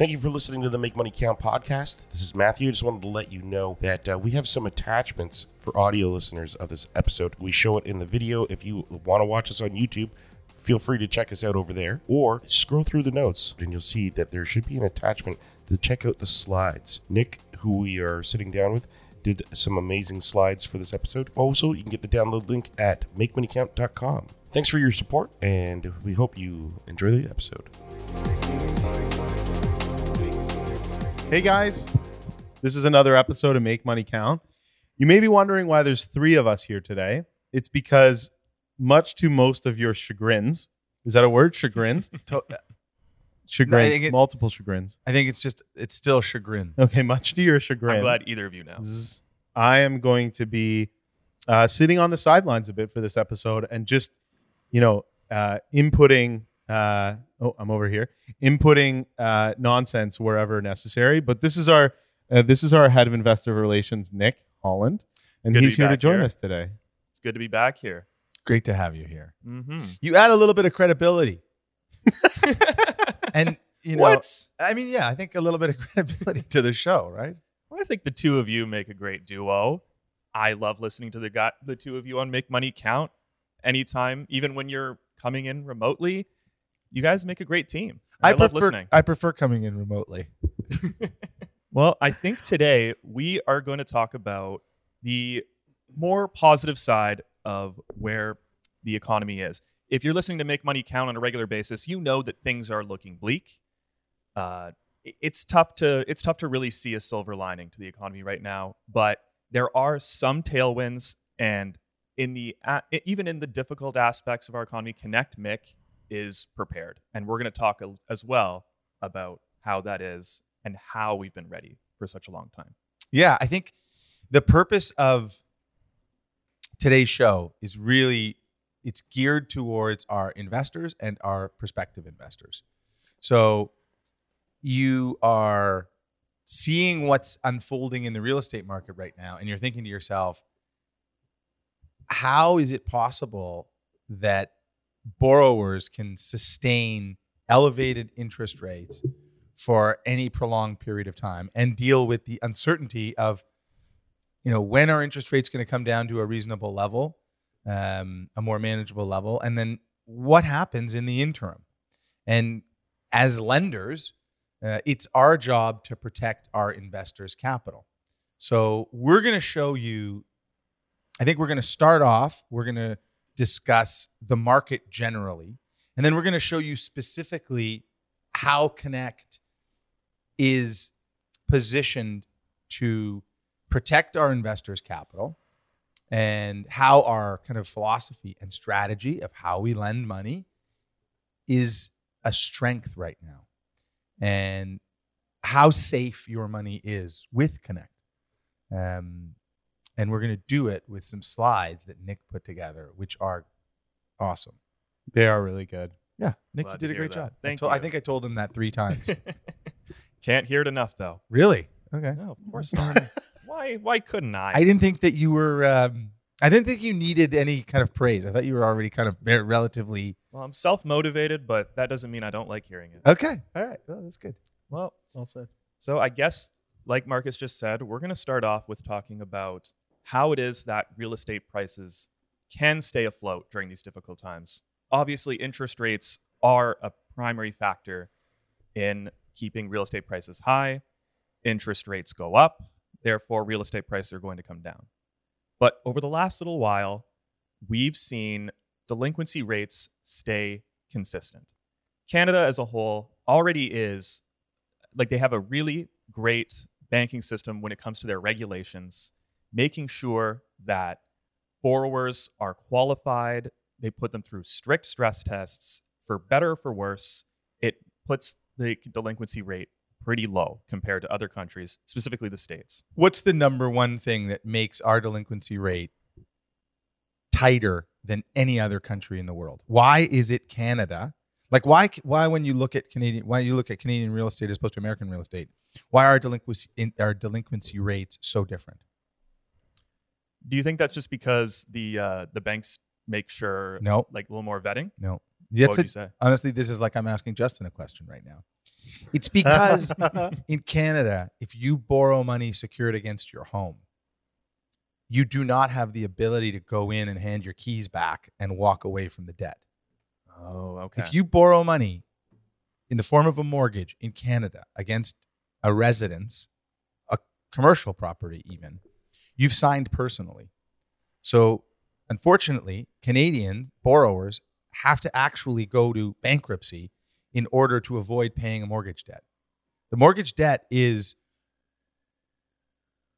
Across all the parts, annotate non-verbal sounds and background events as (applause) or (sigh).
Thank you for listening to the Make Money Count podcast. This is Matthew. I just wanted to let you know that uh, we have some attachments for audio listeners of this episode. We show it in the video. If you want to watch us on YouTube, feel free to check us out over there or scroll through the notes and you'll see that there should be an attachment to check out the slides. Nick, who we are sitting down with, did some amazing slides for this episode. Also, you can get the download link at makemoneycount.com. Thanks for your support, and we hope you enjoy the episode. Hey guys, this is another episode of Make Money Count. You may be wondering why there's three of us here today. It's because, much to most of your chagrins, is that a word? Chagrins? (laughs) To- Chagrins, think it- multiple chagrins. I think it's just it's still chagrin. Okay, much to your chagrin. I'm glad either of you know. I am going to be uh, sitting on the sidelines a bit for this episode and just, you know, uh, inputting. Uh, oh, I'm over here. Inputting uh, nonsense wherever necessary. But this is our uh, this is our head of investor relations, Nick Holland, and Good he's be here to join here. us today. It's good to be back here. Great to have you here. Mm-hmm. You add a little bit of credibility, and you know, What? I mean, yeah, I think a little bit of credibility to the show, right? Well, I think the two of you make a great duo. I love listening to the guy, the two of you on Make Money Count. Anytime, even when you're coming in remotely, you guys make a great team. I, love prefer listening. I prefer coming in remotely. (laughs) Well, I think today we are going to talk about the more positive side of where the economy is. If you're listening to Make Money Count on a regular basis, you know that things are looking bleak. Uh, it's tough to it's tough to really see a silver lining to the economy right now, but there are some tailwinds, and in the a- even in the difficult aspects of our economy, Connect MIC is prepared, and we're going to talk as well about how that is and how we've been ready for such a long time. Yeah, I think the purpose of today's show is really it's geared towards our investors and our prospective investors. So you are seeing what's unfolding in the real estate market right now and you're thinking to yourself how is it possible that borrowers can sustain elevated interest rates for any prolonged period of time and deal with the uncertainty of you know when are interest rates going to come down to a reasonable level um, a more manageable level and then what happens in the interim. And as lenders uh, it's our job to protect our investors capital. So we're going to show you i think we're going to start off we're going to discuss the market generally and then we're going to show you specifically how connect is positioned to protect our investors' capital and how our kind of philosophy and strategy of how we lend money is a strength right now and how safe your money is with Connect. Um, and we're going to do it with some slides that Nick put together, which are awesome. They are really good. Yeah, Nick, Glad you did a great that. job. Thank I, told- I think I told him that three times. (laughs) Can't hear it enough, though. really? Okay. No, of course not. why? Why couldn't I? I didn't think that you were. Um, I didn't think you needed any kind of praise. I thought you were already kind of very relatively well, I'm self motivated, but that doesn't mean I don't like hearing it. okay. All right. Well, that's good. Well, Well said. so I guess, like Marcus just said, we're going to start off with talking about how it is that real estate prices can stay afloat during these difficult times. Obviously, interest rates are a primary factor in keeping real estate prices high. Interest rates go up, therefore, real estate prices are going to come down. But over the last little while, we've seen delinquency rates stay consistent. Canada as a whole already is like they have a really great banking system when it comes to their regulations, making sure that borrowers are qualified. They put them through strict stress tests. For better or for worse, it puts the delinquency rate pretty low compared to other countries, specifically the States. What's the number one thing that makes our delinquency rate tighter than any other country in the world? Why is it Canada? Like why why when you look at Canadian why you look at Canadian real estate as opposed to American real estate? Why are delinquency in, our delinquency rates so different? Do you think that's just because the uh, the banks make sure No. like a little more vetting? No. what That's you say? Honestly, this is like I'm asking Justin a question right now. It's because (laughs) in Canada, if you borrow money secured against your home, you do not have the ability to go in and hand your keys back and walk away from the debt. Oh, okay. If you borrow money in the form of a mortgage in Canada against a residence, a commercial property, even, you've signed personally. So, unfortunately, Canadian borrowers have to actually go to bankruptcy in order to avoid paying a mortgage debt. The mortgage debt is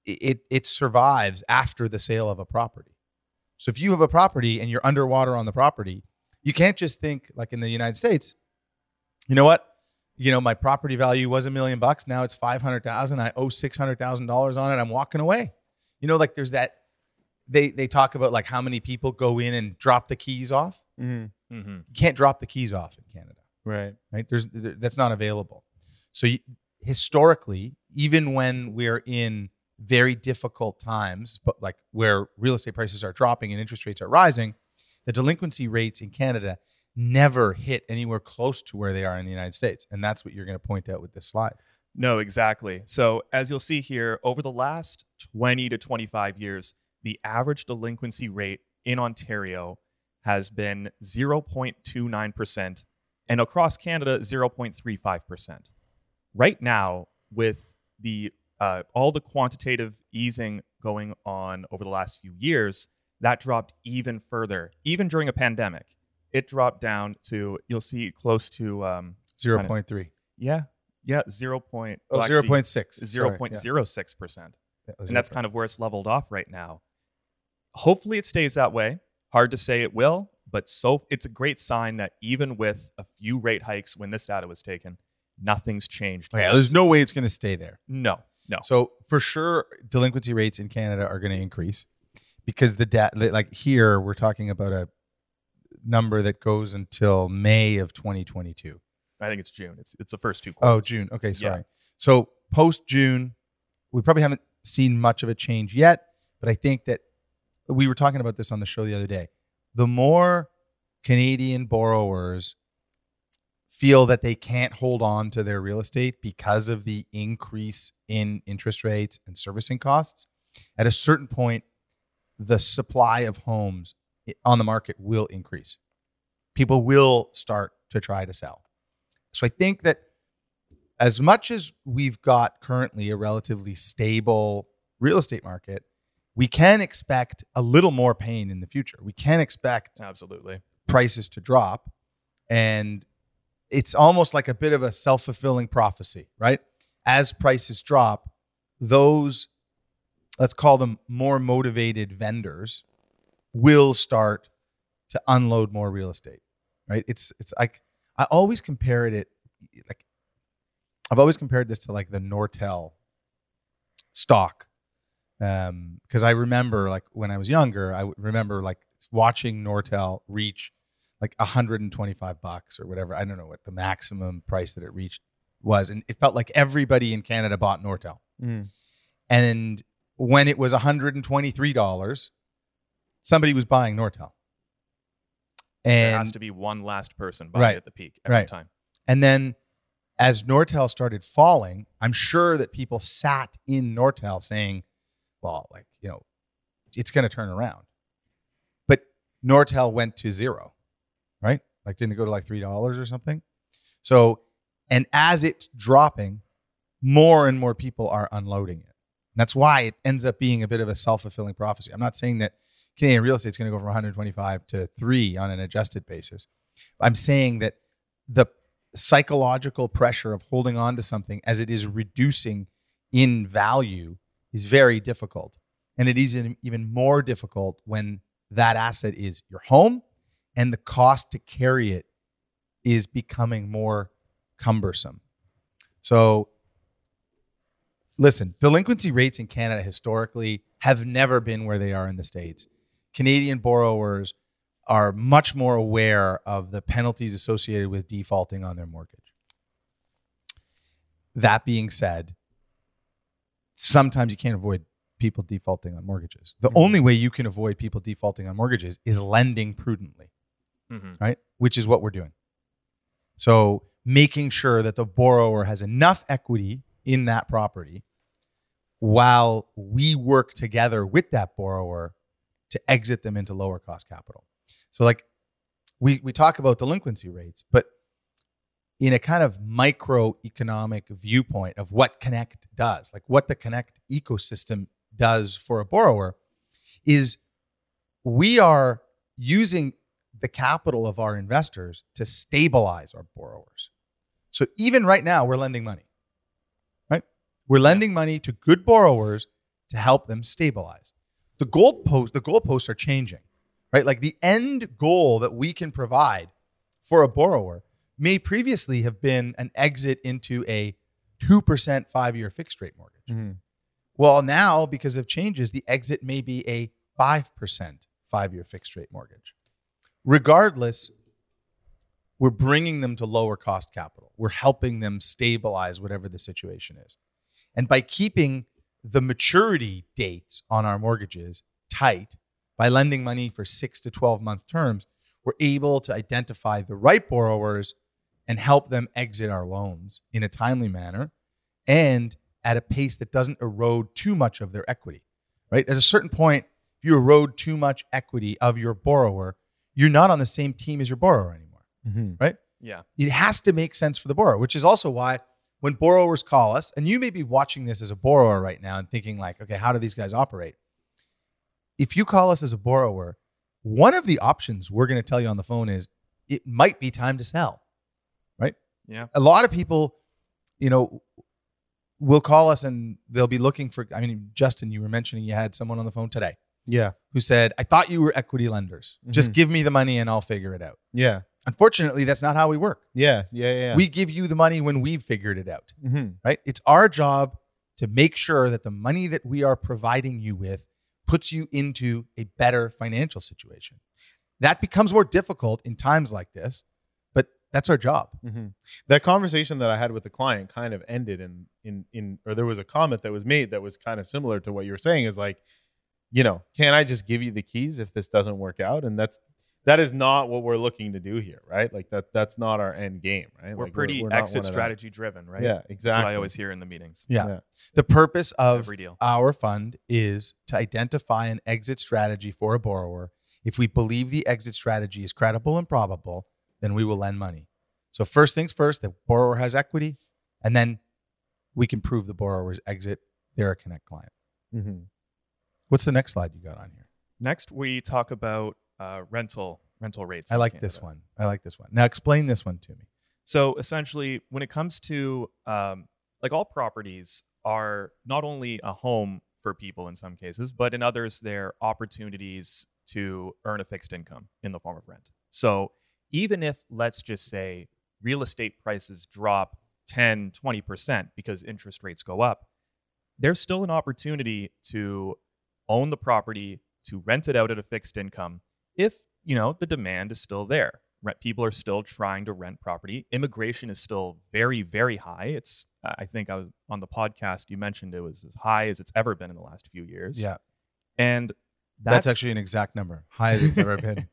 it it survives after the sale of a property. So if you have a property and you're underwater on the property, you can't just think like in the United States, you know what? You know, my property value was a million bucks. Now it's 500,000. I owe $600,000 on it. I'm walking away. You know, like there's that, they, they talk about like how many people go in and drop the keys off. Mhm. hmm You can't drop the keys off in Canada Right. right? There's th- that's not available. So you, historically, even when we're in very difficult times, but like where real estate prices are dropping and interest rates are rising, the delinquency rates in Canada never hit anywhere close to where they are in the United States, and that's what you're going to point out with this slide. No, exactly. So, as you'll see here, over the last 20 to 25 years, the average delinquency rate in Ontario has been 0.29%, and across Canada, 0.35%. Right now, with the uh, all the quantitative easing going on over the last few years, that dropped even further. Even during a pandemic, it dropped down to you'll see close to um, Zero point three. yeah, yeah, zero point Oh, well, zero actually, point six. zero point zero six percent, Yeah, and that's kind of where it's leveled off right now. Hopefully, it stays that way. Hard to say it will, but so it's a great sign that even with a few rate hikes when this data was taken, nothing's changed. Yeah, there's no way it's going to stay there. no, no. So for sure, delinquency rates in Canada are going to increase because the debt, like here, we're talking about a number that goes until May of 2022. I think it's June. It's it's the first two Oh, quarters. June. Okay, sorry. So post June, we probably haven't seen much of a change yet, but I think that we were talking about this on the show the other day. The more Canadian borrowers feel that they can't hold on to their real estate because of the increase in interest rates and servicing costs, at a certain point, the supply of homes on the market will increase. People will start to try to sell. So I think that as much as we've got currently a relatively stable real estate market, we can expect a little more pain in the future. We can expect Absolutely. prices to drop. And it's almost like a bit of a self fulfilling prophecy, right? As prices drop, those, let's call them more motivated vendors, will start to unload more real estate, right? It's, it's like, I always compared it, like, I've always compared this to like the Nortel stock. Um, because I remember like when I was younger, I remember like watching Nortel reach like 125 bucks or whatever. I don't know what the maximum price that it reached was. And it felt like everybody in Canada bought Nortel. Mm. And when it was $123, somebody was buying Nortel. There has to be one last person buying Right. at the peak every Right. time. and then as Nortel started falling, I'm sure that people sat in Nortel saying, well, like, you know, it's going to turn around. But Nortel went to zero, right? Like, didn't it go to like $3 or something? So, and as it's dropping, more and more people are unloading it. That's why it ends up being a bit of a self fulfilling prophecy. I'm not saying that Canadian real estate is going to go from 125 to three on an adjusted basis. I'm saying that the psychological pressure of holding on to something as it is reducing in value is very difficult. And it is even- more difficult when that asset is your home and the cost to carry it is becoming more cumbersome. So, listen, delinquency rates in Canada historically have never been where they are in the States. Canadian borrowers are much more aware of the penalties associated with defaulting on their mortgage. That being said, sometimes you can't avoid people defaulting on mortgages. The Mhm. only way you can avoid people defaulting on mortgages is lending prudently Mhm. right? Which is what we're doing. So making sure that the borrower has enough equity in that property while we work together with that borrower to exit them into lower cost capital. So like we we talk about delinquency rates, but in a kind of microeconomic viewpoint of what Connect does, like what the Connect ecosystem does for a borrower, is we are using the capital of our investors to stabilize our borrowers. So even right now, we're lending money, right? We're lending money to good borrowers to help them stabilize. The goalpost, the goalposts are changing, right? Like the end goal that we can provide for a borrower may previously have been an exit into a 2% five year fixed rate mortgage. Mhm. Well, now because of changes, the exit may be a 5% five year fixed rate mortgage. Regardless, we're bringing them to lower cost capital. We're helping them stabilize whatever the situation is. And by keeping the maturity dates on our mortgages tight, by lending money for six to 12 month terms, we're able to identify the right borrowers and help them exit our loans in a timely manner and at a pace that doesn't erode too much of their equity, right? At a certain point, if you erode too much equity of your borrower, you're not on the same team as your borrower anymore, Mhm. right? Yeah. It has to make sense for the borrower, which is also why when borrowers call us, and you may be watching this as a borrower right now and thinking like, okay, how do these guys operate? If you call us as a borrower, one of the options we're going to tell you on the phone is it might be time to sell, right? Yeah. A lot of people, you know, will call us and they'll be looking for. I mean, Justin, you were mentioning you had someone on the phone today Yeah. who said, "I thought you were equity lenders. Just Mhm. give me the money and I'll figure it out." Yeah. Unfortunately, that's not how we work. Yeah. Yeah. Yeah. We give you the money when we've figured it out, Mhm. right? It's our job to make sure that the money that we are providing you with puts you into a better financial situation. That becomes more difficult in times like this, but that's our job. Mhm. That conversation that I had with the client kind of ended in in in or there was a comment that was made that was kind of similar to what you were saying is like, you know, can I just give you the keys if this doesn't work out? And that's that is not what we're looking to do here, right? Like that that's not our end game, right? We're Like, pretty we're not one exit strategy driven, right? Yeah, That's exactly. what I always hear in the meetings. Yeah. Yeah. The purpose of Every deal. our fund is to identify an exit strategy for a borrower. If we believe the exit strategy is credible and probable, then we will lend money. So first things first, the borrower has equity, and then we can prove the borrower's exit. They're a Connect client. Mhm. What's the next slide you got on here? Next, we talk about uh, rental rental rates. I like this one. I like this one. Now explain this one to me. So essentially, when it comes to um, like all properties are not only a home for people in some cases, but in others, they're opportunities to earn a fixed income in the form of rent. So even if, let's just say, real estate prices drop 10, 20% because interest rates go up, there's still an opportunity to own the property, to rent it out at a fixed income if, you know, the demand is still there. Rent, people are still trying to rent property. Immigration is still very, very high. It's, I think I was on the podcast, you mentioned it was as high as it's ever been in the last few years. Yeah, And that's, that's, actually an exact number, high as it's ever been.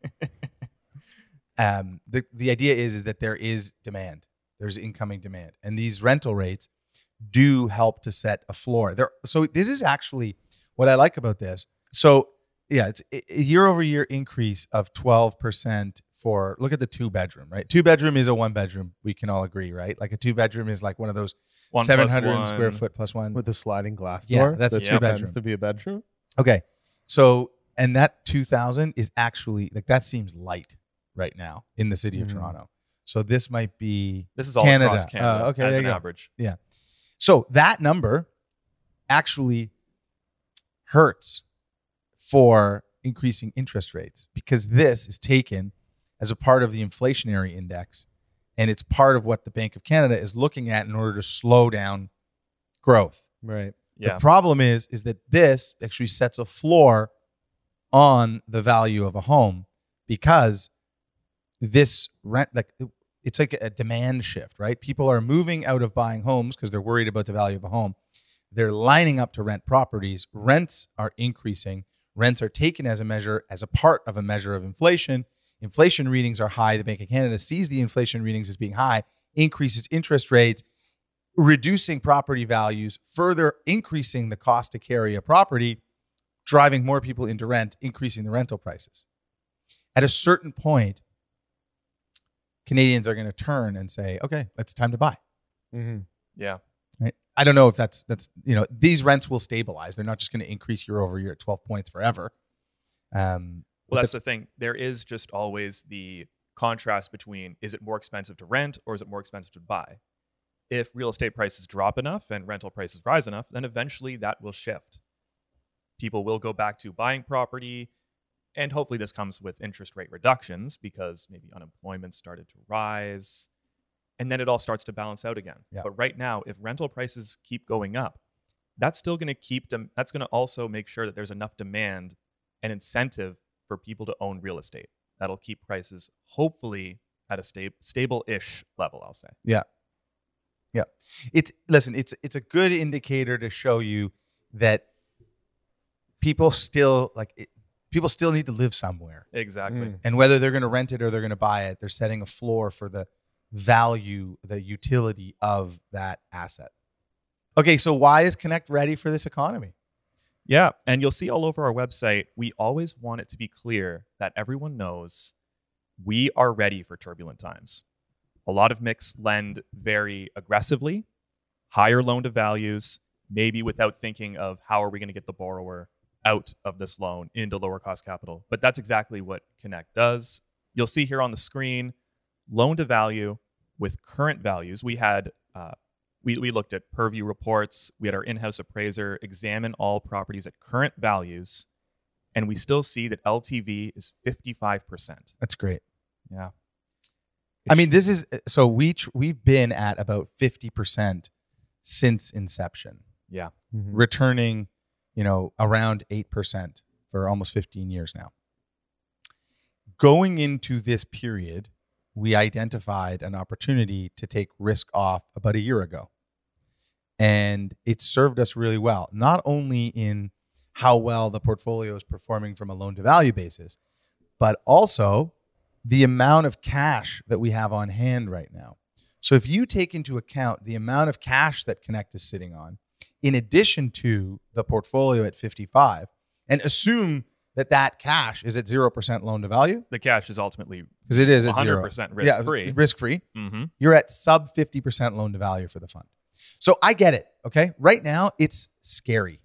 (laughs) um, the the idea is is that there is demand. There's incoming demand, and these rental rates do help to set a floor. There, so this is actually what I like about this. So yeah, it's a year over year increase of twelve percent for. Look at the two bedroom, right? Two bedroom is a one bedroom. We can all agree, right? Like a two bedroom is like one of those one plus seven hundred square foot plus one. With the sliding glass door. Yeah, door. that's that a two tends bedroom. to be a bedroom. Okay. So, and that 2000 is actually like that seems light right now in the city of Mhm. Toronto. So this might be This is all Canada. across Canada Uh, okay, as an go. average. Yeah. So that number actually hurts for increasing interest rates because this is taken as a part of the inflationary index and it's part of what the Bank of Canada is looking at in order to slow down growth. Right. Yeah. The problem is is that this actually sets a floor on the value of a home because this rent like it's like a demand shift, right? People are moving out of buying homes because they're worried about the value of a home. They're lining up to rent properties. Rents are increasing. Rents are taken as a measure as a part of a measure of inflation. Inflation readings are high. The Bank of Canada sees the inflation readings as being high increases interest rates, reducing property values, further increasing the cost to carry a property, driving more people into rent, increasing the rental prices. At a certain point, Canadians are going to turn and say, "Okay, it's time to buy." Mm-hmm. Yeah. I don't know if that's that's you know these rents will stabilize. They're not just going to increase year over year at 12 points forever. Um, Well, that's the thing. There is just always the contrast between is it more expensive to rent or is it more expensive to buy? If real estate prices drop enough and rental prices rise enough, then eventually that will shift. People will go back to buying property. And hopefully, this comes with interest rate reductions because maybe unemployment started to rise. And then it all starts to balance out again. Yeah. But right now, if rental prices keep going up, that's still going to keep them, that's going to also make sure that there's enough demand and incentive for people to own real estate. That'll keep prices hopefully at a sta- stable-ish level. I'll say. Yeah. Yeah. It's listen it's it's a good indicator to show you that people still like it, people still need to live somewhere Exactly. Mm. and whether they're going to rent it or they're going to buy it they're setting a floor for the value the utility of that asset okay so why is connect ready for this economy Yeah, and you'll see all over our website. We always want it to be clear that everyone knows we are ready for turbulent times. A lot of MICs lend very aggressively, higher loan to values, maybe without thinking of how are we going to get the borrower out of this loan into lower cost capital. But that's exactly what Connect does. You'll see here on the screen loan to value with current values. We had uh, we, we looked at purview reports. We had our in-house appraiser examine all properties at current values, and we still see that LTV is 55%. that's great Yeah. i mean this is so we tr- we've been at about 50% since inception Yeah. Mm-hmm. returning, you know, around 8% for almost 15 years now. Going into this period, we identified an opportunity to take risk off about a year ago. And it served us really well, not only in how well the portfolio is performing from a loan to value basis, but also the amount of cash that we have on hand right now. So if you take into account the amount of cash that Connect is sitting on, in addition to the portfolio at 55 and assume that that cash is at 0% loan to value The cash is ultimately because it is at 100% 0 risk free. risk free mm-hmm. you're at sub 50% loan to value for the fund so i get it okay right now it's scary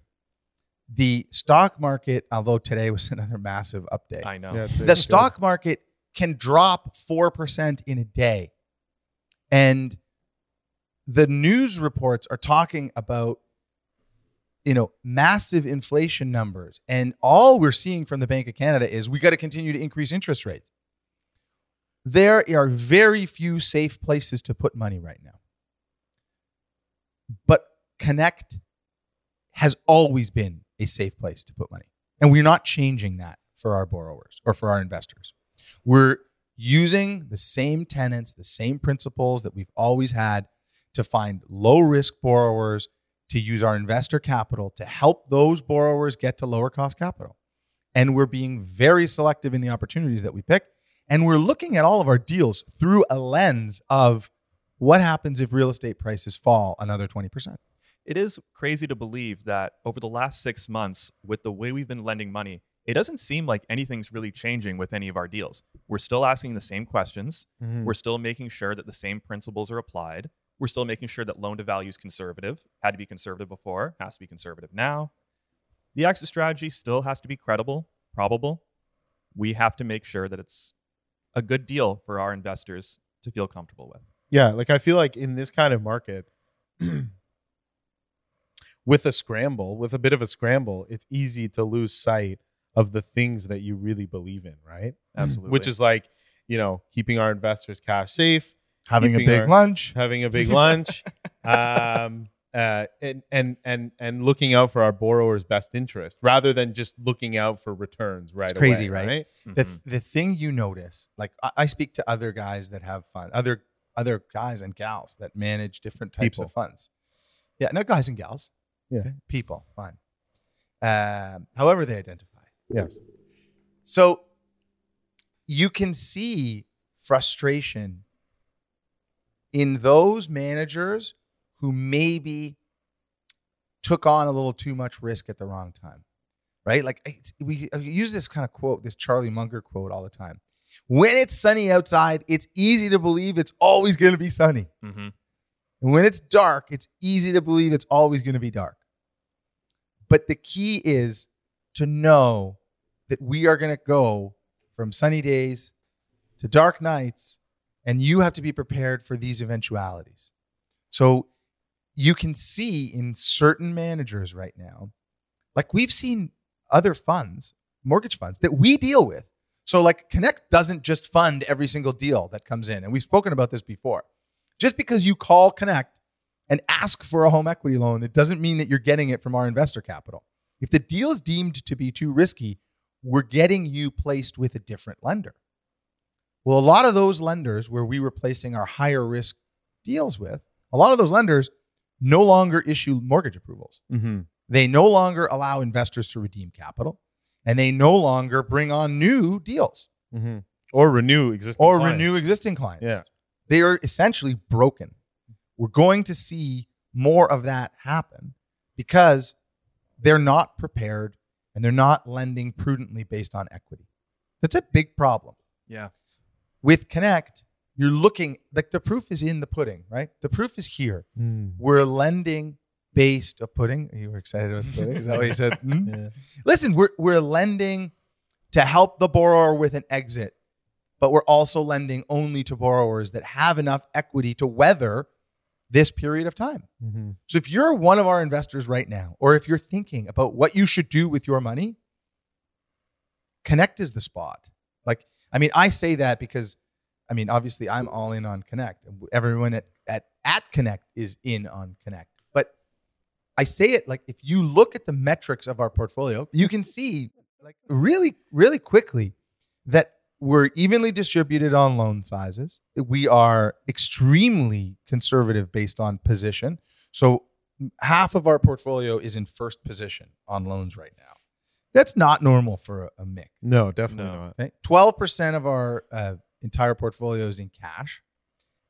the stock market although today was (laughs) another massive update I know. Yeah, the stock market can drop 4% in a day. And the news reports are talking about you know massive inflation numbers and all we're seeing from the Bank of Canada is we got to continue to increase interest rates. There are very few safe places to put money right now. But Connect has always been a safe place to put money. And we're not changing that for our borrowers or for our investors. We're using the same tenants, the same principles that we've always had to find low risk borrowers, to use our investor capital to help those borrowers get to lower cost capital. And we're being very selective in the opportunities that we pick. And we're looking at all of our deals through a lens of what happens if real estate prices fall another 20%. It is crazy to believe that over the last six months, with the way we've been lending money, it doesn't seem like anything's really changing with any of our deals. We're still asking the same questions. Mhm. We're still making sure that the same principles are applied. We're still making sure that loan to value is conservative. Had to be conservative before, has to be conservative now. The exit strategy still has to be credible, probable. We have to make sure that it's a good deal for our investors to feel comfortable with. Yeah, like I feel like in this kind of market, (clears throat) with a scramble, with a bit of a scramble, it's easy to lose sight of the things that you really believe in, right? Absolutely. Which is like, you know, keeping our investors' cash safe, Having a big our- lunch. having a big lunch, (laughs) um, uh, and and and and looking out for our borrowers' best interest rather than just looking out for returns right It's crazy, away, right? Mhm. the, the thing you notice like I, I speak to other guys that have fun other other guys and gals that manage different types People. of funds yeah no guys and gals Yeah. okay? people fine um, however they identify Yes. so you can see frustration in those managers who maybe took on a little too much risk at the wrong time, right? Like it's, we I use this kind of quote, this Charlie Munger quote all the time. When it's sunny outside, it's easy to believe it's always going to be sunny. Mm-hmm. And when it's dark, it's easy to believe it's always going to be dark. But the key is to know that we are going to go from sunny days to dark nights, and you have to be prepared for these eventualities. So you can see in certain managers right now, like we've seen other funds, mortgage funds that we deal with. So, like Connect doesn't just fund every single deal that comes in. And we've spoken about this before. Just because you call Connect and ask for a home equity loan, it doesn't mean that you're getting it from our investor capital. If the deal is deemed to be too risky, we're getting you placed with a different lender. Well, a lot of those lenders where we were placing our higher risk deals with, a lot of those lenders no longer issue mortgage approvals. Mm-hmm. They no longer allow investors to redeem capital, and they no longer bring on new deals Mm-hmm. Or renew existing or clients. renew existing clients. Yeah. They are essentially broken. We're going to see more of that happen because they're not prepared and they're not lending prudently based on equity. That's a big problem. Yeah. With Connect, you're looking like the proof is in the pudding, right? The proof is here. Mm. We're lending based a pudding. You were excited about the pudding? Is that what you said? (laughs) Hmm? Yeah. Listen, we're we're lending to help the borrower with an exit, but we're also lending only to borrowers that have enough equity to weather this period of time. Mm-hmm. So if you're one of our investors right now, or if you're thinking about what you should do with your money, Connect is the spot. Like, I mean, I say that because I mean, obviously I'm all in on Connect. Everyone at at, at Connect is in on Connect. But I say it like if you look at the metrics of our portfolio, you can see like really, really quickly that we're evenly distributed on loan sizes. We are extremely conservative based on position. So half of our portfolio is in first position on loans right now. That's not normal for a, a MIC. No, definitely No. not. 12% of our uh, entire portfolio is in cash.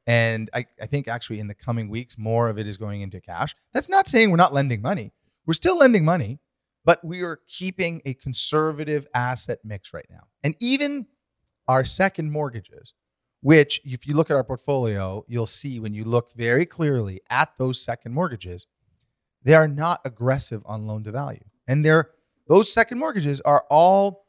And I, I think actually in the coming weeks, more of it is going into cash. That's not saying we're not lending money. We're still lending money, but we are keeping a conservative asset mix right now. And even our second mortgages, which if you look at our portfolio, you'll see when you look very clearly at those second mortgages, they are not aggressive on loan to value. And they're those second mortgages are all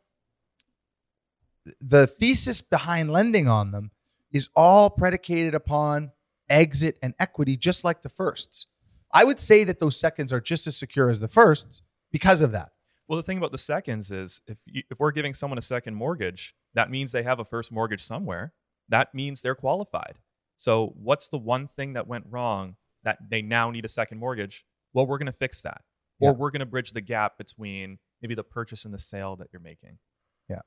the thesis behind lending on them is all predicated upon exit and equity, just like the firsts. I would say that those seconds are just as secure as the firsts because of that. Well, the thing about the seconds is if you, if we're giving someone a second mortgage, that means they have a first mortgage somewhere. That means they're qualified. So, what's the one thing that went wrong that they now need a second mortgage? Well, we're going to fix that, or Yeah. we're going to bridge the gap between maybe the purchase and the sale that you're making. Yeah.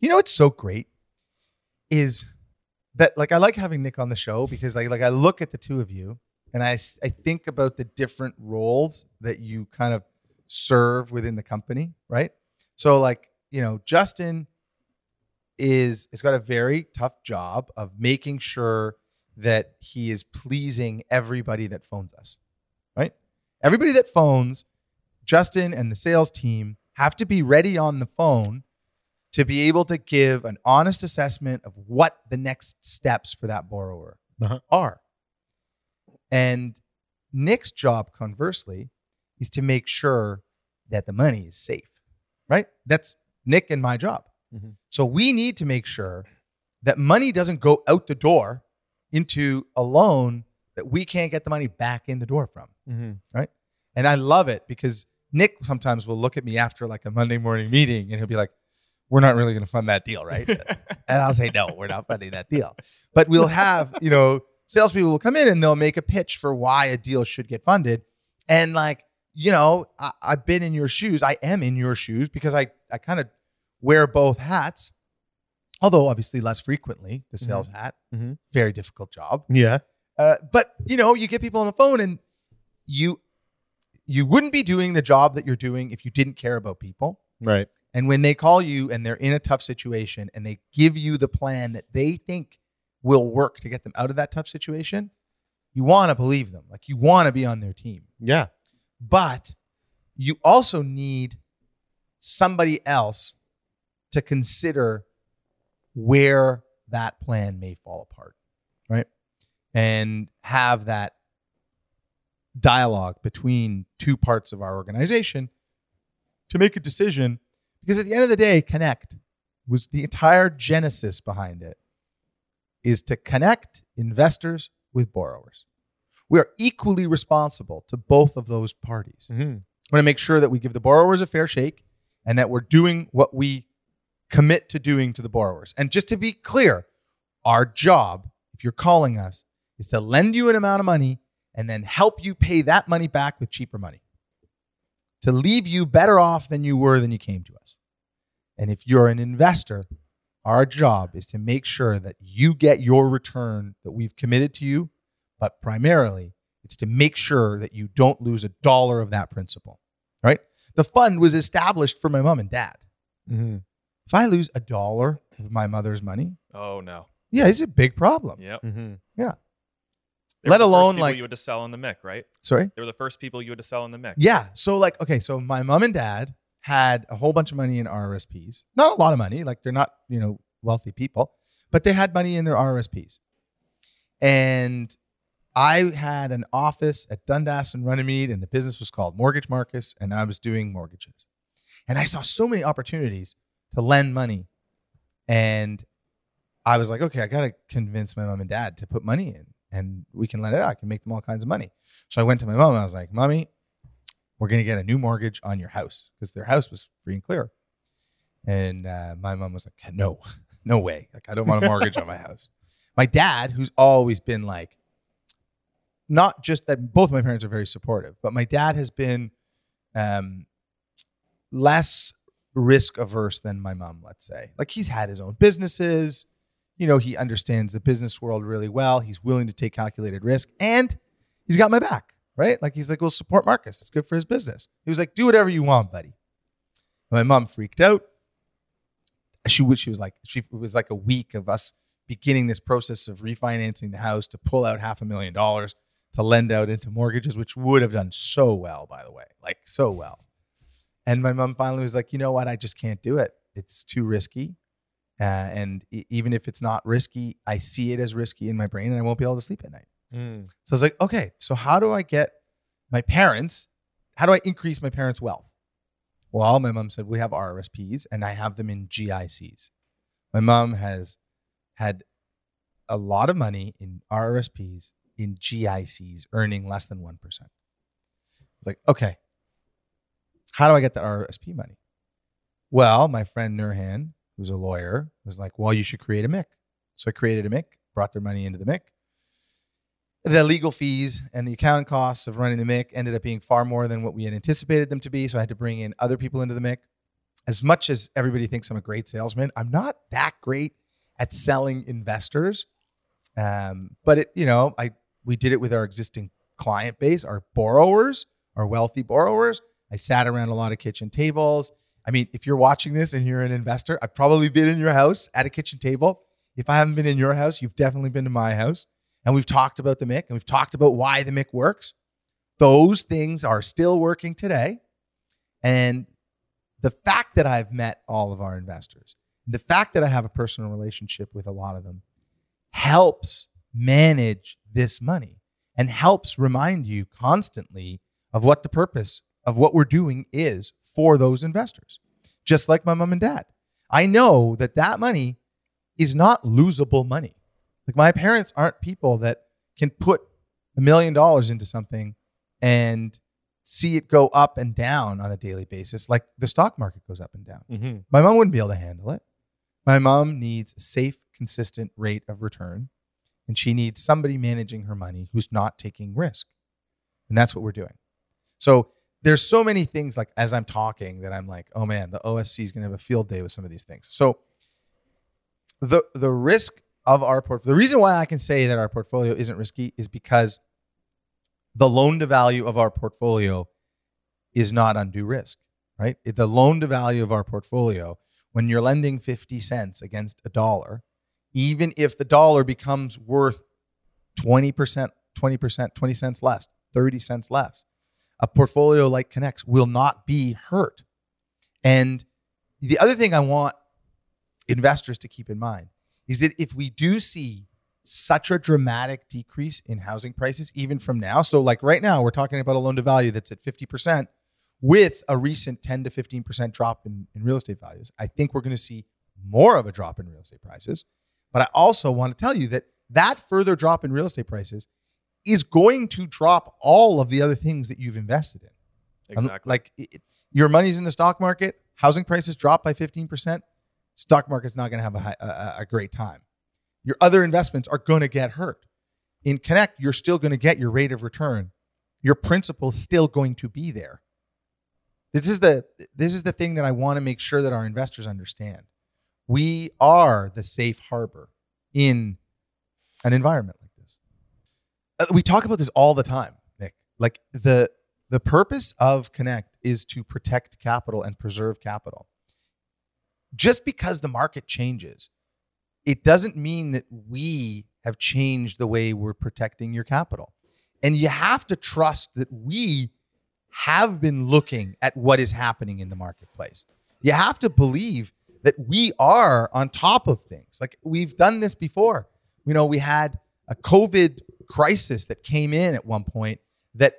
You know what's so great is that like I like having Nick on the show because like I look at the two of you and I I think about the different roles that you kind of serve within the company, right? So like, you know, Justin is has got a very tough job of making sure that he is pleasing everybody that phones us. Right? Everybody that phones, Justin and the sales team have to be ready on the phone to be able to give an honest assessment of what the next steps for that borrower Uh-huh. are. And Nick's job, conversely, is to make sure that the money is safe, right? That's Nick and my job. Mhm. So we need to make sure that money doesn't go out the door into a loan that we can't get the money back in the door from. Mm-hmm. And I love it because Nick sometimes will look at me after like a Monday morning meeting and he'll be like, we're not really going to fund that deal, right? and I'll say, no, we're not funding that deal. But we'll have, you know, salespeople will come in and they'll make a pitch for why a deal should get funded. And like, you know, I, I've been in your shoes. I am in your shoes because I, I kind of wear both hats, although obviously less frequently, the sales hat. Mhm. Very difficult job. Yeah. Uh, but you know, you get people on the phone and you you wouldn't be doing the job that you're doing if you didn't care about people. Right. And when they call you and they're in a tough situation and they give you the plan that they think will work to get them out of that tough situation, you want to believe them. Like you want to be on their team. Yeah. But you also need somebody else to consider where that plan may fall apart, right? And have that dialogue between two parts of our organization to make a decision. Because at the end of the day, Connect was the entire genesis behind it is to connect investors with borrowers. We are equally responsible to both of those parties. Mm-hmm. We want to make sure that we give the borrowers a fair shake and that we're doing what we commit to doing to the borrowers. And just to be clear, our job, if you're calling us, is to lend you an amount of money and then help you pay that money back with cheaper money. To leave you better off than you were than you came to us. And if you're an investor, our job is to make sure that you get your return that we've committed to you, but primarily it's to make sure that you don't lose a dollar of that principal, right? The fund was established for my mom and dad. Mm-hmm. If I lose a dollar of my mother's money, Oh no. yeah, it's a big problem. Yep. Mm-hmm. They Let were the first alone, people like- you had to sell in the MIC, right? Sorry? They were the first people you had to sell in the MIC. Yeah. So like, okay, so my mom and dad had a whole bunch of money in RRSPs. Not a lot of money, like they're not, you know, wealthy people, but they had money in their RRSPs. And I had an office at Dundas and Runnymede, and the business was called Mortgage Marcus, and I was doing mortgages. And I saw so many opportunities to lend money. And I was like, okay, I got to convince my mom and dad to put money in, and we can lend it out. I can make them all kinds of money. So I went to my mom and I was like, Mommy, we're going to get a new mortgage on your house because their house was free and clear. And uh, my mom was like, no, (laughs) no way. Like, I don't want a mortgage on my (laughs) house. My dad, who's always been like, not just that both my parents are very supportive, but my dad has been um, less risk averse than my mom, let's say. Like, he's had his own businesses. You know, he understands the business world really well. He's willing to take calculated risk and he's got my back right? Like he's like, we'll support Marcus. It's good for his business. He was like, do whatever you want, buddy. And my mom freaked out. She was, she was like, she it was like a week of us beginning this process of refinancing the house to pull out half a million dollars to lend out into mortgages, which would have done so well, by the way, like so well. And my mom finally was like, you know what? I just can't do it. It's too risky. Uh, and e- even if it's not risky, I see it as risky in my brain and I won't be able to sleep at night. Mm. So I was like, okay, so how do I get my parents? How do I increase my parents' wealth? Well, my mom said we have RRSPs and I have them in GICs. My mom has had a lot of money in RRSPs in GICs, earning less than 1%. I was like, okay, how do I get that RRSP money? Well, my friend Nurhan, who's a lawyer, was like, well, you should create a MIC. So I created a MIC, brought their money into the MIC the legal fees and the accounting costs of running the MIC ended up being far more than what we had anticipated them to be. So I had to bring in other people into the MIC. As much as everybody thinks I'm a great salesman, I'm not that great at selling investors. Um, but it, you know, I we did it with our existing client base, our borrowers, our wealthy borrowers. I sat around a lot of kitchen tables. I mean, if you're watching this and you're an investor, I've probably been in your house at a kitchen table. If I haven't been in your house, you've definitely been to my house and we've talked about the MIC and we've talked about why the MIC works. Those things are still working today. And the fact that I've met all of our investors, the fact that I have a personal relationship with a lot of them helps manage this money and helps remind you constantly of what the purpose of what we're doing is for those investors. Just like my mom and dad. I know that that money is not losable money. Like my parents aren't people that can put a million dollars into something and see it go up and down on a daily basis, like the stock market goes up and down. Mm-hmm. My mom wouldn't be able to handle it. My mom needs a safe, consistent rate of return, and she needs somebody managing her money who's not taking risk. And that's what we're doing. So there's so many things like as I'm talking that I'm like, oh man, the OSC is going to have a field day with some of these things. So the the risk of our portfolio, the reason why I can say that our portfolio isn't risky is because the loan to value of our portfolio is not undue risk, right? The loan to value of our portfolio, when you're lending 50 cents against a dollar, even if the dollar becomes worth 20% 20%, 20 cents less, 30 cents less. A portfolio like Connect's will not be hurt. And the other thing I want investors to keep in mind is that if we do see such a dramatic decrease in housing prices, even from now, so like right now, we're talking about a loan to value that's at 50% with a recent 10 to 15% drop in, in real estate values. I think we're going to see more of a drop in real estate prices. But I also want to tell you that that further drop in real estate prices is going to drop all of the other things that you've invested in. Um, Exactly. Like it, your money's in the stock market, housing prices drop by 15%, stock market's not going to have a, high, a, a great time. Your other investments are going to get hurt. In Connect, you're still going to get your rate of return. Your principal's still going to be there. This is the this is the thing that I want to make sure that our investors understand. We are the safe harbor in an environment Uh, we talk about this all the time, Nick. Like the the purpose of Connect is to protect capital and preserve capital. Just because the market changes, it doesn't mean that we have changed the way we're protecting your capital. And you have to trust that we have been looking at what is happening in the marketplace. You have to believe that we are on top of things. Like we've done this before. You know, we had a COVID crisis that came in at one point that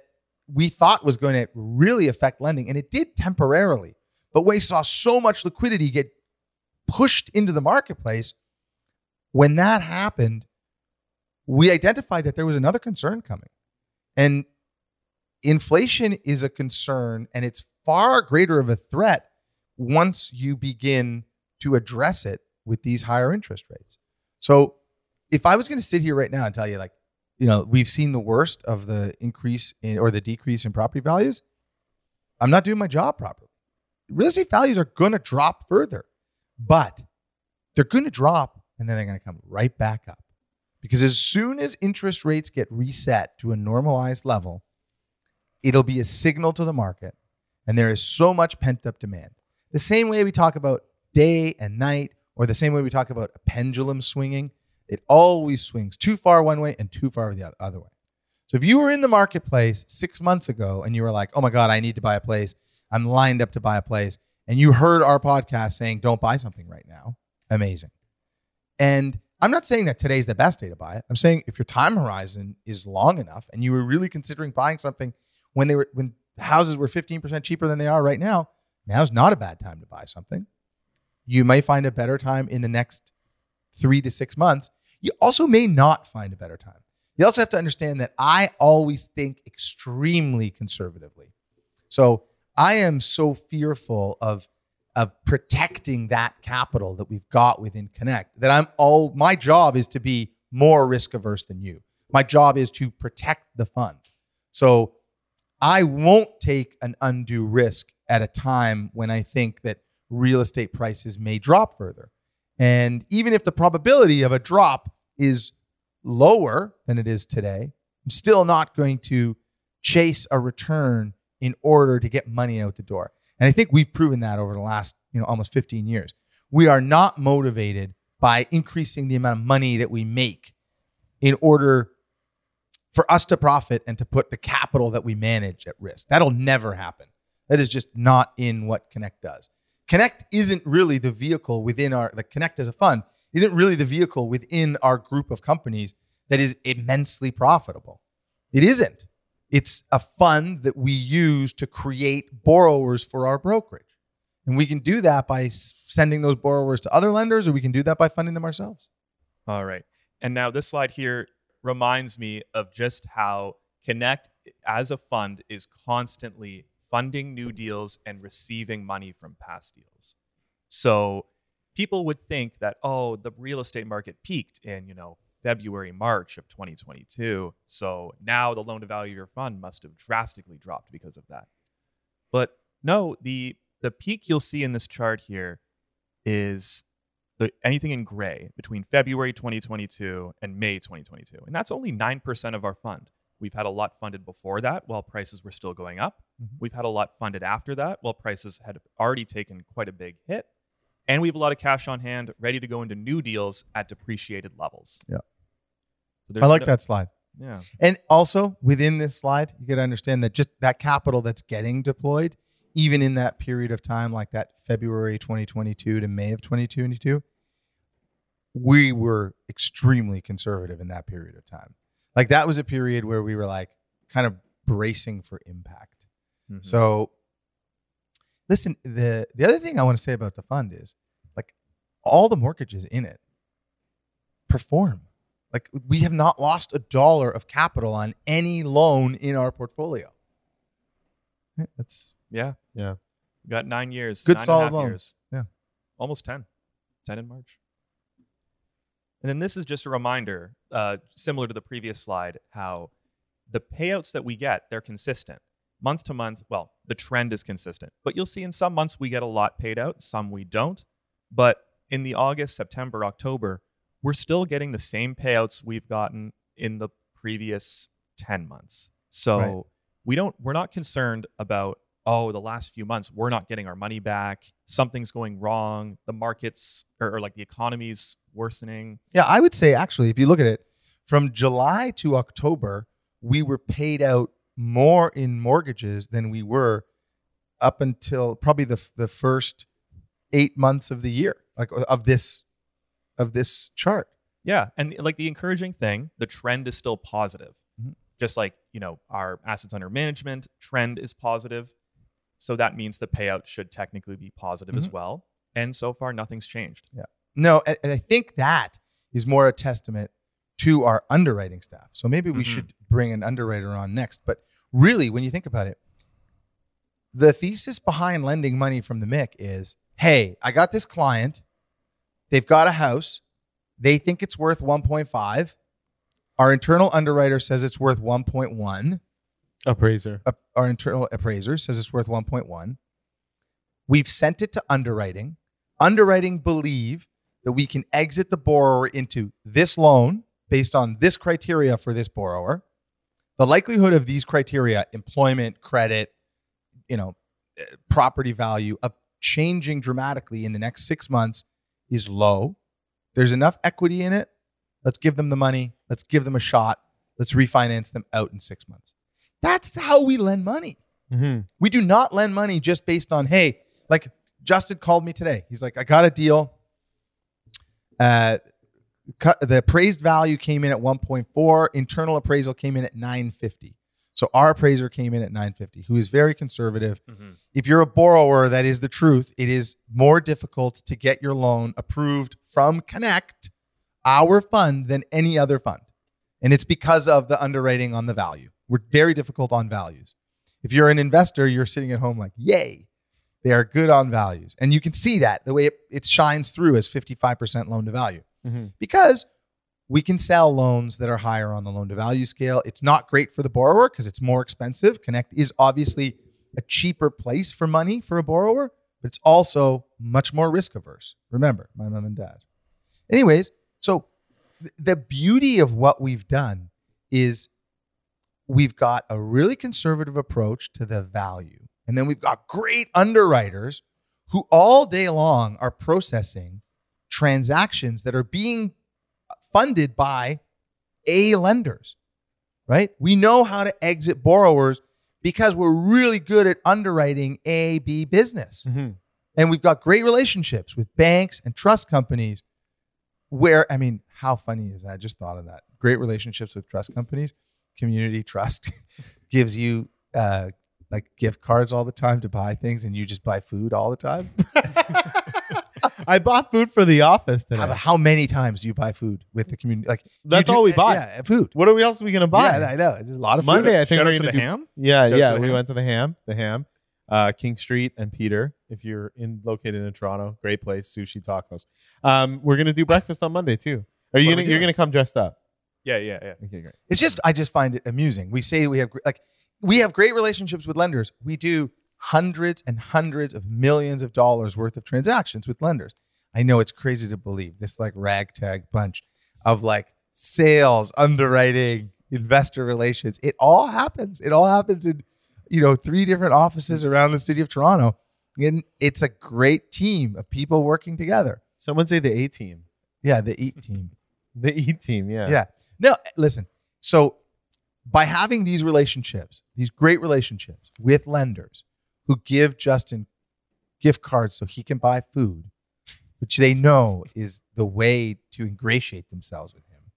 we thought was going to really affect lending, and it did temporarily. But we saw so much liquidity get pushed into the marketplace. When that happened, we identified that there was another concern coming. And inflation is a concern, and it's far greater of a threat once you begin to address it with these higher interest rates. So, if I was going to sit here right now and tell you, like, you know, we've seen the worst of the increase in or the decrease in property values, I'm not doing my job properly. Real estate values are going to drop further, but they're going to drop and then they're going to come right back up. Because as soon as interest rates get reset to a normalized level, it'll be a signal to the market and there is so much pent up demand. The same way we talk about day and night, or the same way we talk about a pendulum swinging, it always swings too far one way and too far the other way. So if you were in the marketplace six months ago and you were like, oh my God, I need to buy a place, I'm lined up to buy a place, and you heard our podcast saying, don't buy something right now, amazing. And I'm not saying that today's the best day to buy it. I'm saying if your time horizon is long enough and you were really considering buying something when they were when houses were 15% cheaper than they are right now, now's not a bad time to buy something. You may find a better time in the next three to six months. You also may not find a better time. You also have to understand that I always think extremely conservatively. So I am so fearful of of protecting that capital that we've got within Connect that I'm all my job is to be more risk averse than you. My job is to protect the fund. So I won't take an undue risk at a time when I think that real estate prices may drop further. And even if the probability of a drop is lower than it is today, I'm still not going to chase a return in order to get money out the door. And I think we've proven that over the last, you know, almost 15 years. We are not motivated by increasing the amount of money that we make in order for us to profit and to put the capital that we manage at risk. That'll never happen. That is just not in what Connect does. Connect isn't really the vehicle within our the Connect as a fund isn't really the vehicle within our group of companies that is immensely profitable. It isn't. It's a fund that we use to create borrowers for our brokerage. And we can do that by sending those borrowers to other lenders, or we can do that by funding them ourselves. All right. And now this slide here reminds me of just how Connect as a fund is constantly funding new deals and receiving money from past deals. So people would think that oh, the real estate market peaked in, you know, February, March of 2022. So now the loan to value of your fund must have drastically dropped because of that. But no, the the peak you'll see in this chart here is the, anything in gray between February 2022 and May 2022. And that's only 9% of our fund. We've had a lot funded before that while prices were still going up. Mhm. We've had a lot funded after that while prices had already taken quite a big hit. And we have a lot of cash on hand ready to go into new deals at depreciated levels. Yeah. So I like no- that slide. Yeah. And also within this slide, you got to understand that just that capital that's getting deployed, even in that period of time, like that February 2022 to May of 2022, we were extremely conservative in that period of time. Like that was a period where we were like kind of bracing for impact. Mhm. So listen, the the other thing I want to say about the fund is like all the mortgages in it perform. Like we have not lost a dollar of capital on any loan in our portfolio. That's yeah. Yeah. We got nine years. Good nine and a solid half loans. years. Yeah. Almost 10. 10 in March. And then this is just a reminder, uh, similar to the previous slide, how the payouts that we get, they're consistent. Month to month, well, the trend is consistent. But you'll see in some months we get a lot paid out, some we don't. But in the August, September, October, we're still getting the same payouts we've gotten in the previous 10 months. So Right. we don't we're not concerned about oh the last few months we're not getting our money back something's going wrong the markets or, or like the economy's worsening Yeah, I would say actually, if you look at it, from July to October, we were paid out more in mortgages than we were up until probably the the first eight months of the year, like of this of this chart. yeah and like the encouraging thing the trend is still positive Mhm. just like you know our assets under management trend is positive so that means the payout should technically be positive as well and so far nothing's changed Yeah. No, and I think that is more a testament to our underwriting staff. So maybe we Mhm. should bring an underwriter on next. But really, when you think about it, the thesis behind lending money from the MIC is hey, I got this client. They've got a house. They think it's worth 1.5. Our internal underwriter says it's worth 1.1 Appraiser. our internal appraiser says it's worth 1.1. We've sent it to underwriting. Underwriting believe that we can exit the borrower into this loan based on this criteria for this borrower. The likelihood of these criteria, employment, credit, you know, eh, property value of changing dramatically in the next 6 months is low. There's enough equity in it. Let's give them the money. Let's give them a shot. Let's refinance them out in 6 months. That's how we lend money. Mm-hmm. We do not lend money just based on, hey, like Justin called me today. He's like, I got a deal. Uh, the appraised value came in at 1.4. Internal appraisal came in at 950. So our appraiser came in at 950, who is very conservative. Mm-hmm. If you're a borrower, that is the truth. It is more difficult to get your loan approved from Connect, our fund, than any other fund. And it's because of the underwriting on the value. We're very difficult on values. If you're an investor, you're sitting at home like, yay, they are good on values. And you can see that the way it, it shines through as 55% loan to value Mhm. because we can sell loans that are higher on the loan to value scale. It's not great for the borrower because it's more expensive. Connect is obviously a cheaper place for money for a borrower, but it's also much more risk averse. Remember, my mom and dad. Anyways, so th- the beauty of what we've done is we've got a really conservative approach to the value. And then we've got great underwriters who all day long are processing transactions that are being funded by A lenders, right? We know how to exit borrowers because we're really good at underwriting A, B business. Mm-hmm. And we've got great relationships with banks and trust companies where, I mean, how funny is that? I just thought of that. Great relationships with trust companies. Community Trust (laughs) gives you uh, like gift cards all the time to buy things and you just buy food all the time. (laughs) (laughs) I bought food for the office today. How, how many times do you buy food with the community? Like That's you do- all we buy. Yeah, food. What are we else are we gonna buy? Yeah, I know. There's a lot of food. Monday, I think Shout we're out to the do- ham Yeah, Shout yeah. We ham. went to the ham, the ham, uh, King Street and Peter. If you're in located in Toronto, great place, sushi tacos. Um, we're gonna do breakfast on Monday too. Are you What gonna? we You're gonna come dressed up? yeah yeah yeah Okay, great. It's just I just find it amusing. We say we have like we have great relationships with lenders. We do hundreds and hundreds of millions of dollars worth of transactions with lenders. I know it's crazy to believe this like ragtag bunch of like sales, underwriting, investor relations. It all happens. It all happens in you know three different offices around the city of Toronto. And it's a great team of people working together. Someone say the A team, Yeah, the E team. (laughs) the E team. Yeah. Yeah. No, listen. So by having these relationships, these great relationships with lenders who give Justin gift cards so he can buy food, which they know is the way to ingratiate themselves with him,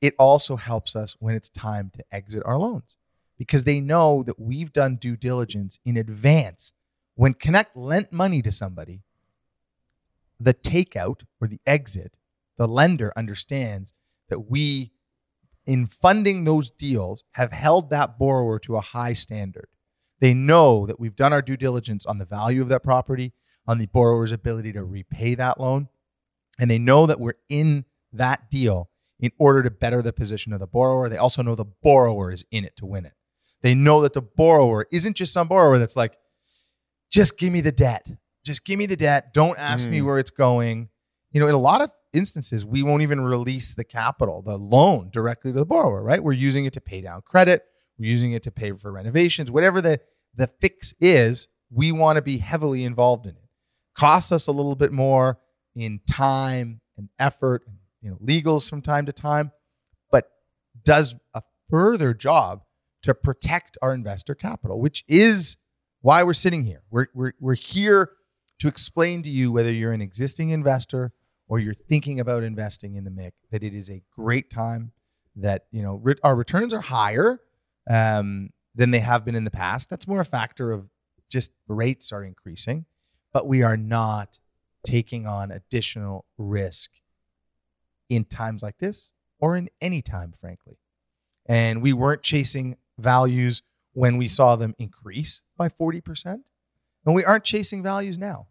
it also helps us when it's time to exit our loans because they know that we've done due diligence in advance. When Connect lent money to somebody, the takeout or the exit, the lender understands that we, in funding those deals, have held that borrower to a high standard. They know that we've done our due diligence on the value of that property, on the borrower's ability to repay that loan, and they know that we're in that deal in order to better the position of the borrower. They also know the borrower is in it to win it. They know that the borrower isn't just some borrower that's like, just give me the debt. Just give me the debt. Don't ask me Mm. where it's going. You know, in a lot of instances, we won't even release the capital, the loan directly to the borrower, right? We're using it to pay down credit. We're using it to pay for renovations, whatever the, the fix is, we want to be heavily involved in it. Costs us a little bit more in time and effort, and, you know, legals from time to time, but does a further job to protect our investor capital, which is why we're sitting here. We're, we're, we're here to explain to you whether you're an existing investor or you're thinking about investing in the MIC that it is a great time that you know re- our returns are higher um, than they have been in the past. That's more a factor of just rates are increasing but we are not taking on additional risk in times like this or in any time frankly. And we weren't chasing values when we saw them increase by 40% and we aren't chasing values now.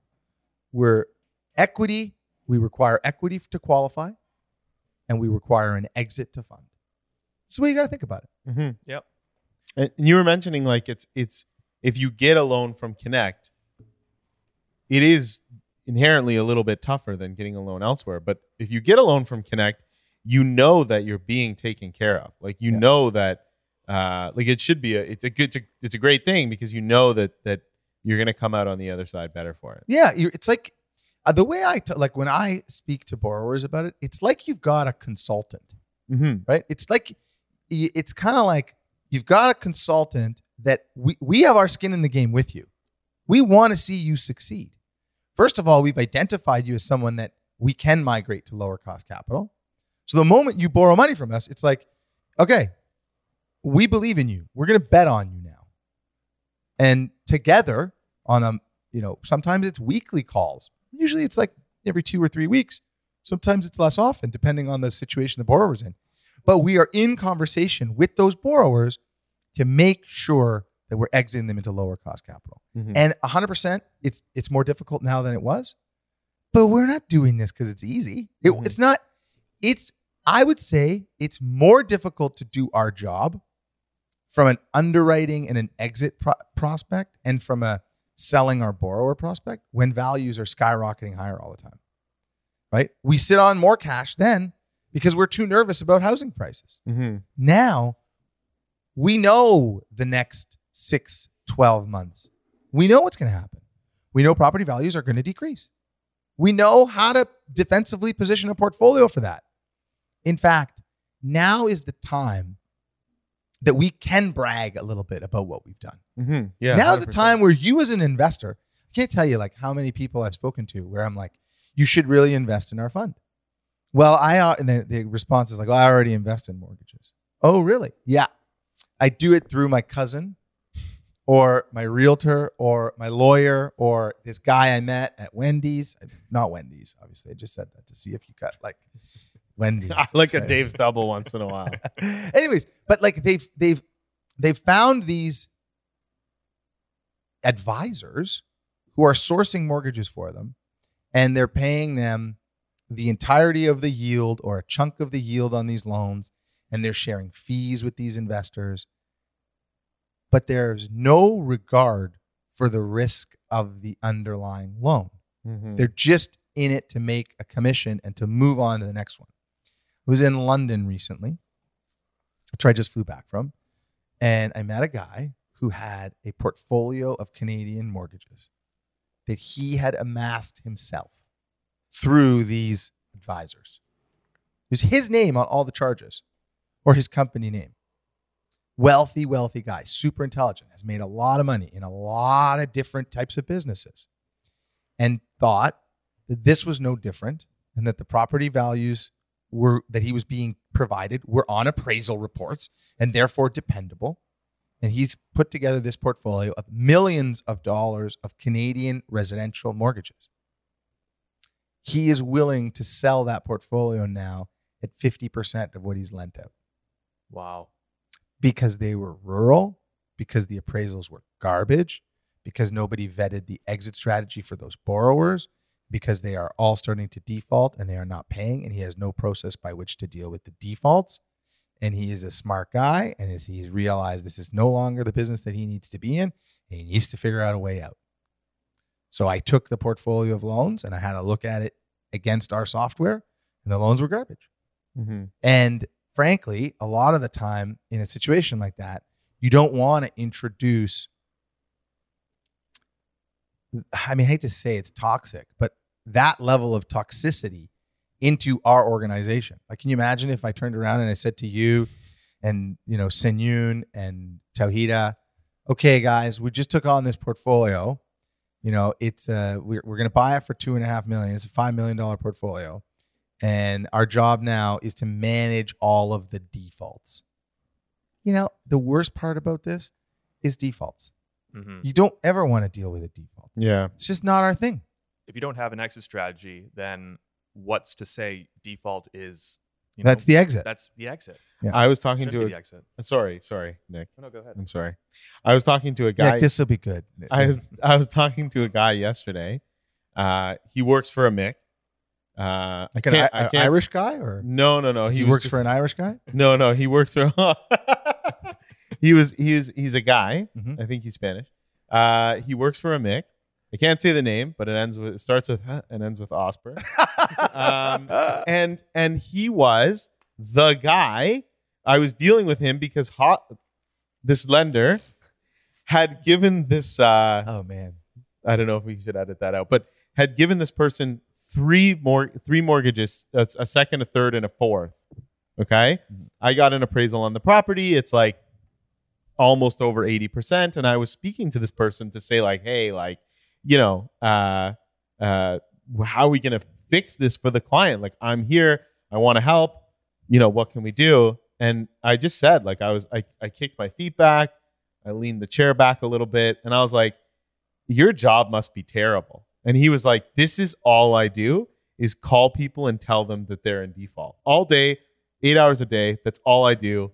We're equity we require equity to qualify and we require an exit to fund. So what you got to think about it. Mm-hmm. Yep. And you were mentioning like it's it's if you get a loan from Connect, it is inherently a little bit tougher than getting a loan elsewhere. But if you get a loan from Connect, you know that you're being taken care of. Like you Yeah. know that uh like it should be a it's a good it's a, it's a great thing because you know that that you're gonna come out on the other side better for it. Yeah, you're, it's like uh, the way I t- like when I speak to borrowers about it. It's like you've got a consultant, Mm-hmm. right? It's like it's kind of like you've got a consultant that we we have our skin in the game with you. We want to see you succeed. First of all, we've identified you as someone that we can migrate to lower cost capital. So the moment you borrow money from us, it's like, okay, we believe in you. We're going to bet on you now. And together on a, you know, sometimes it's weekly calls. Usually it's like every two or three weeks. Sometimes it's less often, depending on the situation the borrower's in. But we are in conversation with those borrowers to make sure that we're exiting them into lower cost capital. Mhm. And 100%, it's it's more difficult now than it was. But we're not doing this because it's easy. It, Mhm. It's not. It's I would say it's more difficult to do our job from an underwriting and an exit pro- prospect, and from a selling our borrower prospect when values are skyrocketing higher all the time. Right? We sit on more cash then because we're too nervous about housing prices Mm-hmm. now we know the next six, 12 months. We know what's going to happen. We know property values are going to decrease. We know how to defensively position a portfolio for that. In fact, now is the time that we can brag a little bit about what we've done. Mm-hmm. Yeah. The 100%. time where you, as an investor, I can't tell you like how many people I've spoken to where I'm like, you should really invest in our fund. Well, I uh, and the, the response is like, well, I already invest in mortgages. Oh, really? Yeah, I do it through my cousin, or my realtor, or my lawyer, or this guy I met at Wendy's. Not Wendy's, obviously. I just said that to see if you got like Wendy's. (laughs) I like a So- Dave's double once in a while. (laughs) Anyways, but like they've they've they've found these advisors who are sourcing mortgages for them and they're paying them the entirety of the yield or a chunk of the yield on these loans and they're sharing fees with these investors but there's no regard for the risk of the underlying loan Mhm. they're just in it to make a commission and to move on to the next one. I was in London recently, which I just flew back from, and I met a guy who had a portfolio of Canadian mortgages that he had amassed himself through these advisors. It was his name on all the charges or his company name. wealthy, wealthy guy, super intelligent, has made a lot of money in a lot of different types of businesses, and thought that this was no different and that the property values were that he was being provided were on appraisal reports and therefore dependable. And he's put together this portfolio of millions of dollars of Canadian residential mortgages. He is willing to sell that portfolio now at 50% of what he's lent out Wow. because they were rural, because the appraisals were garbage, because nobody vetted the exit strategy for those borrowers, because they are all starting to default and they are not paying, and he has no process by which to deal with the defaults. And he is a smart guy, and as he's realized this is no longer the business that he needs to be in, and he needs to figure out a way out. So I took the portfolio of loans and I had a look at it against our software, and the loans were garbage. Mm-hmm. And frankly, a lot of the time in a situation like that, you don't want to introduce. I mean, I hate to say it's toxic, but that level of toxicity into our organization. Like, can you imagine if I turned around and I said to you and, you know, Senyun and Tauhida, okay, guys, we just took on this portfolio. You know, it's uh, we're, we're going to buy it for two and a half million. It's a five million dollar portfolio and our job now is to manage all of the defaults. You know, the worst part about this is defaults. hmm You don't ever want to deal with a default. Yeah. It's just not our thing. If you don't have an exit strategy, then what's to say default is? You That's know, the exit. that's the exit. Yeah. I was talking Shouldn't to be the a exit. sorry, sorry, Nick. Oh, no, go ahead. I'm sorry. I was talking to a guy. Yeah, this will be good. I was I was talking to a guy yesterday. Uh, he works for a MIC. Uh, like I an can't, I- I can't Irish guy, or No, no, no. he, He, works just- for an Irish guy. (laughs) No, no. He works for. (laughs) he was. He is. He's a guy. Mhm. I think he's Spanish. Uh, he works for a MIC. I can't say the name, but it ends with it starts with huh and ends with Osper. (laughs) um, and and he was the guy. I was dealing with him because hot this lender had given this. Uh, oh man, I don't know if we should edit that out, but had given this person three more three mortgages, that's a second, a third, and a fourth. Okay, I got an appraisal on the property. It's like almost over eighty percent, and I was speaking to this person to say like, hey, like, you know, uh, uh, how are we gonna fix this for the client? Like, I'm here, I want to help. You know, what can we do? And I just said, like, I was, I, I kicked my feet back, I leaned the chair back a little bit, and I was like your job must be terrible. And he was like, This is all I do is call people and tell them that they're in default all day, eight hours a day. That's all I do.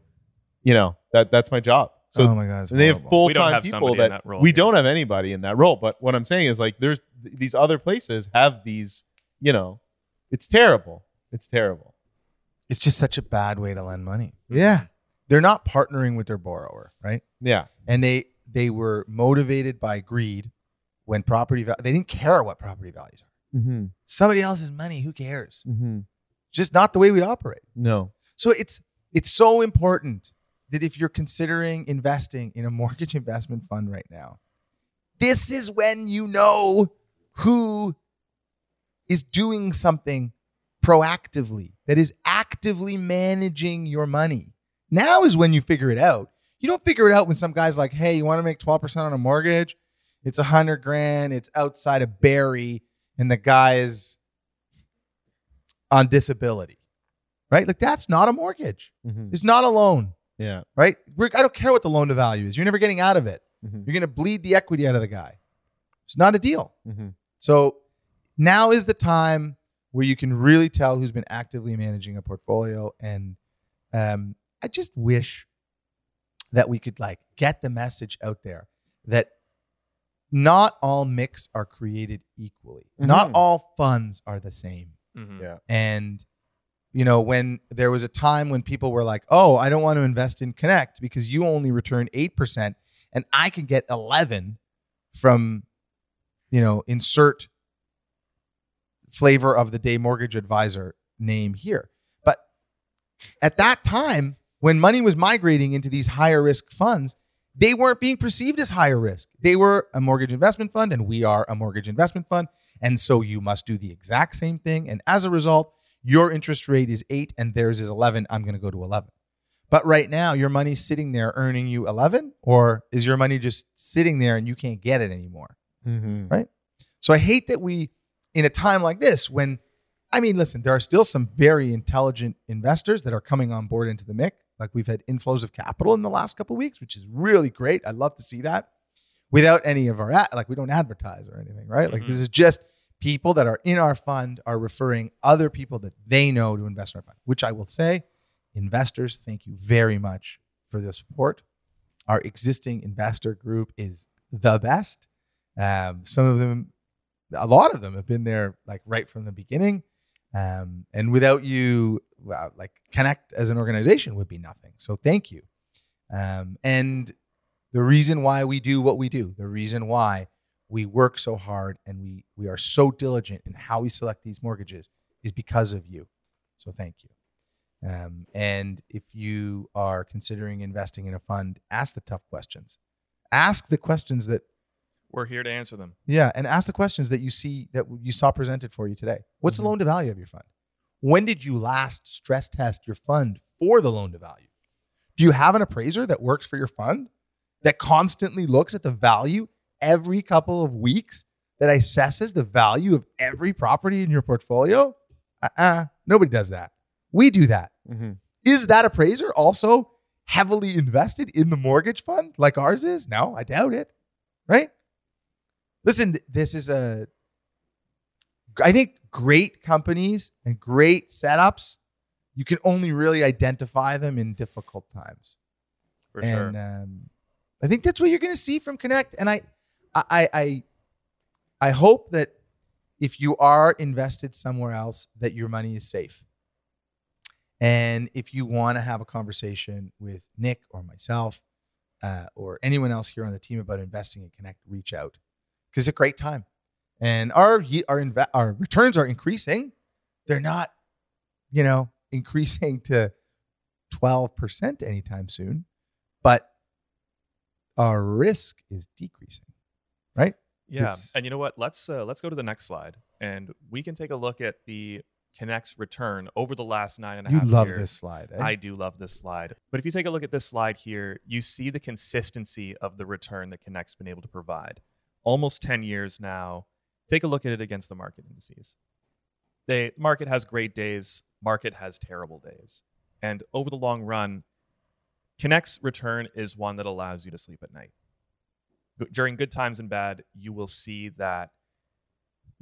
You know, that that's my job. So oh my god, it's and they have full time people that, that role we here. don't have anybody in that role. But what I'm saying is like there's these other places have these, you know, it's terrible. It's terrible. It's just such a bad way to lend money. Yeah. They're not partnering with their borrower, right? Yeah. and they they were motivated by greed when property val- they didn't care what property values are Mm-hmm. somebody else's money who cares Mm-hmm. just not the way we operate No. so it's it's so important that if you're considering investing in a mortgage (laughs) investment fund right now this is when you know who is doing something proactively that is actively managing your money. Now is when you figure it out. You don't figure it out when some guy's like hey you want to make 12% on a mortgage? It's a hundred grand it's outside of Barrie and the guy is on disability. Right? Like that's not a mortgage. Mm-hmm. it's not a loan Yeah. right We're, i don't care what the loan to value is you're never getting out of it Mm-hmm. you're going to bleed the equity out of the guy it's not a deal Mm-hmm. so now is the time where you can really tell who's been actively managing a portfolio. And um, I just wish that we could like get the message out there that not all MICs are created equally. Not Mhm. all funds are the same. Mhm. Yeah. And you know, when there was a time when people were like, "Oh, I don't want to invest in Connect because you only return 8% and I can get 11 from you know, insert flavor of the day mortgage advisor name here." But at that time, when money was migrating into these higher risk funds, they weren't being perceived as higher risk. They were a mortgage investment fund, and we are a mortgage investment fund. And so you must do the exact same thing. And as a result, your interest rate is eight and theirs is 11. I'm going to go to 11. But right now, your money's sitting there earning you 11, or is your money just sitting there and you can't get it anymore? Mhm. Right. So I hate that we, in a time like this, when, I mean, listen, there are still some very intelligent investors that are coming on board into the MIC. Like we've had inflows of capital in the last couple of weeks, which is really great. I love to see that without any of our, ad- like we don't advertise or anything, right? Like Mhm. this is just people that are in our fund are referring other people that they know to invest in our fund, which I will say, investors, thank you very much for the support. Our existing investor group is the best. Um, some of them, a lot of them have been there like right from the beginning. Um, and without you, well, like Connect as an organization would be nothing. So thank you. Um, and the reason why we do what we do, the reason why we work so hard and we we are so diligent in how we select these mortgages is because of you. So thank you. Um, and if you are considering investing in a fund, ask the tough questions. Ask the questions that We're here to answer them. yeah, and ask the questions that you see that you saw presented for you today. What's Mhm. the loan to value of your fund? When did you last stress test your fund for the loan to value? Do you have an appraiser that works for your fund that constantly looks at the value every couple of weeks that assesses the value of every property in your portfolio? Uh-uh, nobody does that. We do that. Mhm. Is that appraiser also heavily invested in the mortgage fund like ours is? No, I doubt it. Right? Listen, this is a I think great companies and great setups, you can only really identify them in difficult times. For and sure. um, I think that's what you're going to see from Connect. And I, I, I, I hope that if you are invested somewhere else, that your money is safe. And if you want to have a conversation with Nick or myself uh, or anyone else here on the team about investing in Connect, reach out because it's a great time. And our our inve- our returns are increasing. They're not, you know, (laughs) increasing to twelve percent anytime soon, but our risk is decreasing. Right? Yeah, It's- and you know what? Let's uh, let's go to the next slide, and we can take a look at the Connect's return over the last nine and a You half love years. this slide. Eh? I do love this slide. But if you take a look at this slide here, you see the consistency of the return that Connect's been able to provide. Almost 10 years now. Take a look at it against the market indices. The market has great days, market has terrible days. And over the long run, Connect's return is one that allows you to sleep at night. G- During good times and bad, you will see that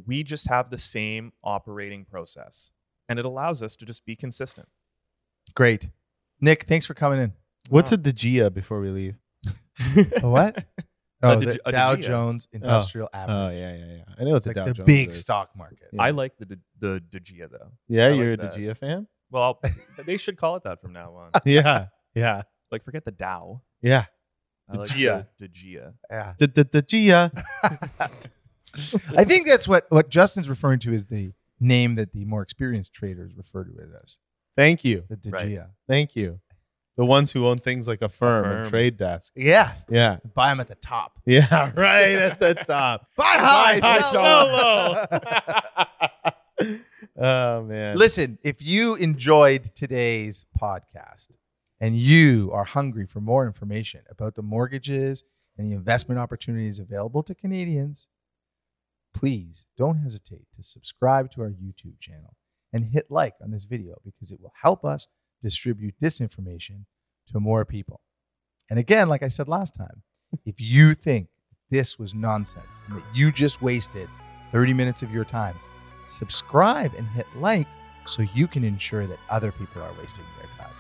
we just have the same operating process and it allows us to just be consistent. Great. Nick, thanks for coming in. What's Wow. a DGIA before we leave? (laughs) A what? (laughs) Oh, Digi- the Dow Digi- Jones oh. Industrial oh, Average. Oh yeah, yeah, yeah. I know what It's the like Dow the Jones big is. stock market. Yeah. I like the D- the Dgia though. Yeah, I you're a that. DGIA fan. Well, (laughs) they should call it that from now on. yeah, yeah, Like forget the Dow. yeah. I like Dgia. the Dgia. Yeah. The the DGIA. I think that's what, what Justin's referring to is the name that the more experienced traders refer to it as. Thank you, The Right. Thank you. The ones who own things like a firm, firm. and trade desk. Yeah. Yeah, Buy them at the top. yeah, (laughs) right at the top. (laughs) Buy high, Buy sell low. (laughs) oh man. Listen, if you enjoyed today's podcast and you are hungry for more information about the mortgages and the investment opportunities available to Canadians, please don't hesitate to subscribe to our YouTube channel and hit like on this video because it will help us distribute this information to more people. And again, like I said last time, if you think this was nonsense and that you just wasted 30 minutes of your time, subscribe and hit like so you can ensure that other people are wasting their time.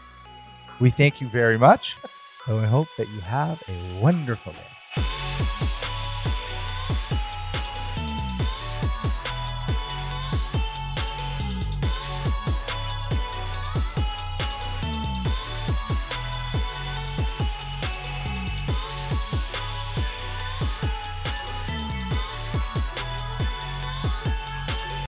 We thank you very much, and we hope that you have a wonderful day.